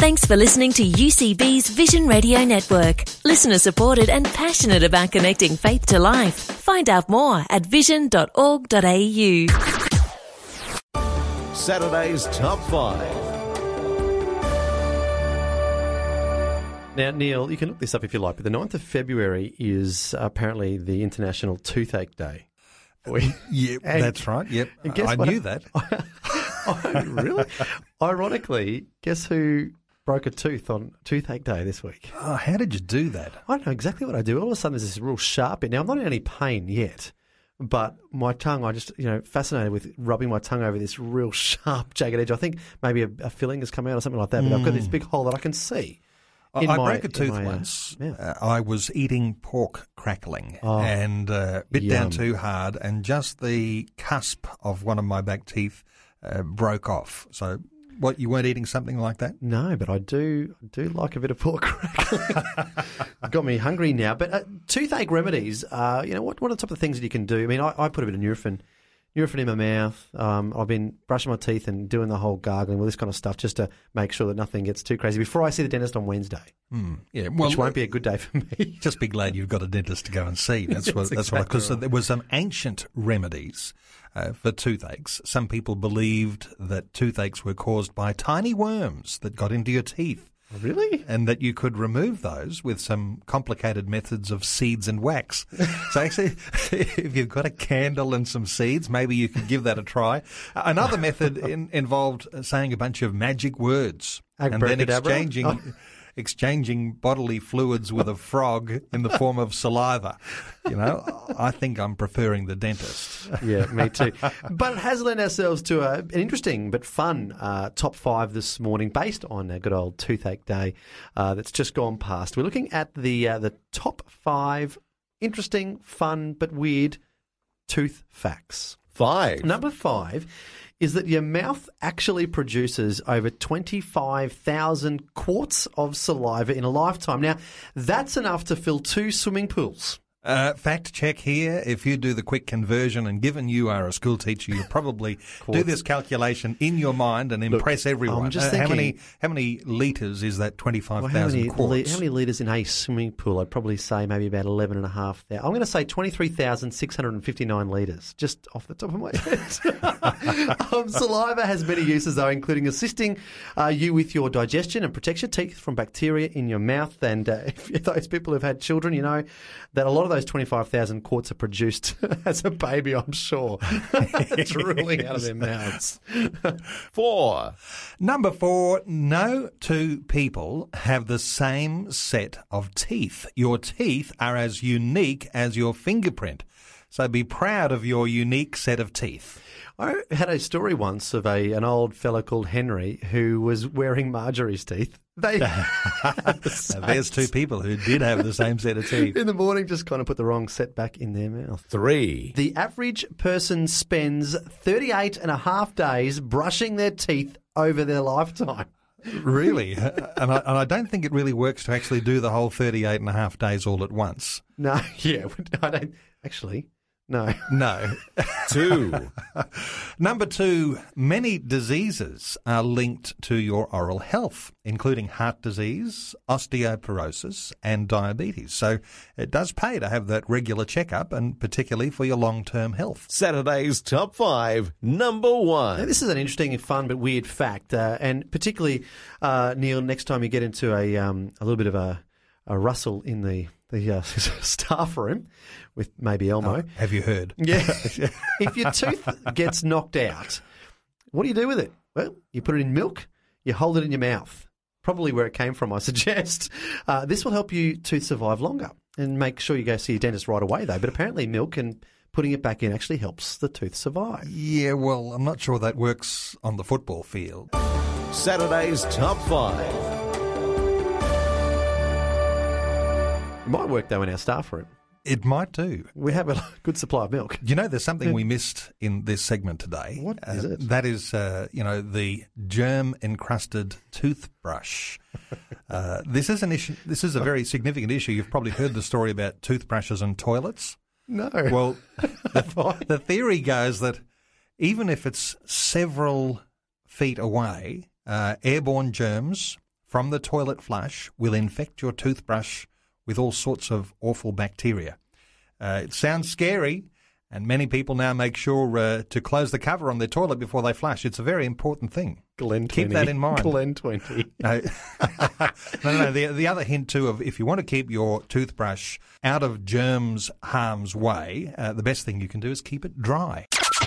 Thanks for listening to UCB's Vision Radio Network. Listener supported and passionate about connecting faith to life. Find out more at vision.org.au. Saturday's Top 5. Now, Neil, you can look this up if you like, but the 9th of February is apparently the International Toothache Day. Yeah, And- that's right. Yep, and guess I knew that. oh, really? Ironically, guess who broke a tooth on Toothache Day this week? Oh, how did you do that? I don't know exactly what I do. All of a sudden, there's this real sharp bit. Now, I'm not in any pain yet, but my tongue, I just, you know, fascinated with rubbing my tongue over this real sharp, jagged edge. I think maybe a, a filling has come out or something like that, but I've got this big hole that I can see. I in I my- broke a tooth my, uh, once. mouth. Uh, I was eating pork crackling Oh, and uh, bit down too hard, and just the cusp of one of my back teeth uh, broke off. So, what you weren't eating something like that? No, but I do I do like a bit of pork crackling. Got me hungry now. But uh, toothache remedies, uh, you know, what, what are the type of things that you can do? I mean, I, I put a bit of Nurofen, Nurofen in my mouth. Um, I've been brushing my teeth and doing the whole gargling, all this kind of stuff, just to make sure that nothing gets too crazy before I see the dentist on Wednesday, Hmm. Yeah, well, which won't be a good day for me. Just be glad you've got a dentist to go and see. That's what. That's exactly Because right. there were some ancient remedies uh, for toothaches. Some people believed that toothaches were caused by tiny worms that got into your teeth. Really? and that you could remove those with some complicated methods of seeds and wax. so actually, if you've got a candle and some seeds, maybe you could give that a try. Another method in, involved saying a bunch of magic words and then exchanging. Oh. Exchanging bodily fluids with a frog in the form of saliva. You know, I think I'm preferring the dentist. Yeah, me too. but it has lent ourselves to a, an interesting but fun uh, top five this morning, based on a good old toothache day uh, that's just gone past. We're looking at the uh, the top five interesting, fun but weird tooth facts. 5. Number five is that your mouth actually produces over 25,000 quarts of saliva in a lifetime. Now, that's enough to fill two swimming pools. Uh, fact check here. If you do the quick conversion, and given you are a school teacher, you probably do this calculation in your mind and impress everyone. I'm just Uh, how many thinking- how many liters is that? twenty five thousand Well, how many, li- how many litres in a swimming pool? I'd probably say maybe about 11,500. I'm going to say 23,659 litres, just off the top of my head. um, saliva has many uses, though, including assisting uh, you with your digestion and protects your teeth from bacteria in your mouth. And uh, if those people who've had children, you know that a lot of those 25,000 quarts are produced as a baby, I'm sure. it's drooling out of their mouths. 4. Number four. No two people have the same set of teeth. Your teeth are as unique as your fingerprint. So be proud of your unique set of teeth. I had a story once of a an old fella called Henry who was wearing Marjorie's teeth. They the there's two people who did have the same set of teeth. in the morning just kind of put the wrong set back in their mouth. 3. The average person spends 38 and a half days brushing their teeth over their lifetime. Really? and, I, and I don't think it really works to actually do the whole 38 and a half days all at once. No, yeah, I don't actually. No. No. 2. Number two, many diseases are linked to your oral health, including heart disease, osteoporosis, and diabetes. So it does pay to have that regular checkup, and particularly for your long term health. Saturday's Top 5. Number Now, 1. this is an interesting, fun, but weird fact, uh, and particularly, uh, Neil. Next time you get into a um, a little bit of a, a rustle in the the uh, staff room with maybe Elmo, Have you heard? yeah. if your tooth gets knocked out, what do you do with it? Well, you put it in milk, you hold it in your mouth, probably where it came from, I suggest. Uh, this will help you tooth survive longer, and make sure you go see your dentist right away, though. But apparently, milk and putting it back in actually helps the tooth survive. Yeah, well, I'm not sure that works on the football field. Saturday's Top 5. Might work though in our staff room. It might do. We have a good supply of milk. You know, there's something we missed in this segment today. What is Uh, it? That is, uh, you know, the germ encrusted toothbrush. uh, this is an issue. This is a very significant issue. You've probably heard the story about toothbrushes and toilets. No. Well, the, the theory goes that even if it's several feet away, uh, airborne germs from the toilet flush will infect your toothbrush with all sorts of awful bacteria. Uh, it sounds scary, and many people now make sure uh, to close the cover on their toilet before they flush. It's a very important thing. Glen Keep that in mind. Glen 20. No, no, no. The, the other hint too of if you want to keep your toothbrush out of germs harm's way, uh, the best thing you can do is keep it dry.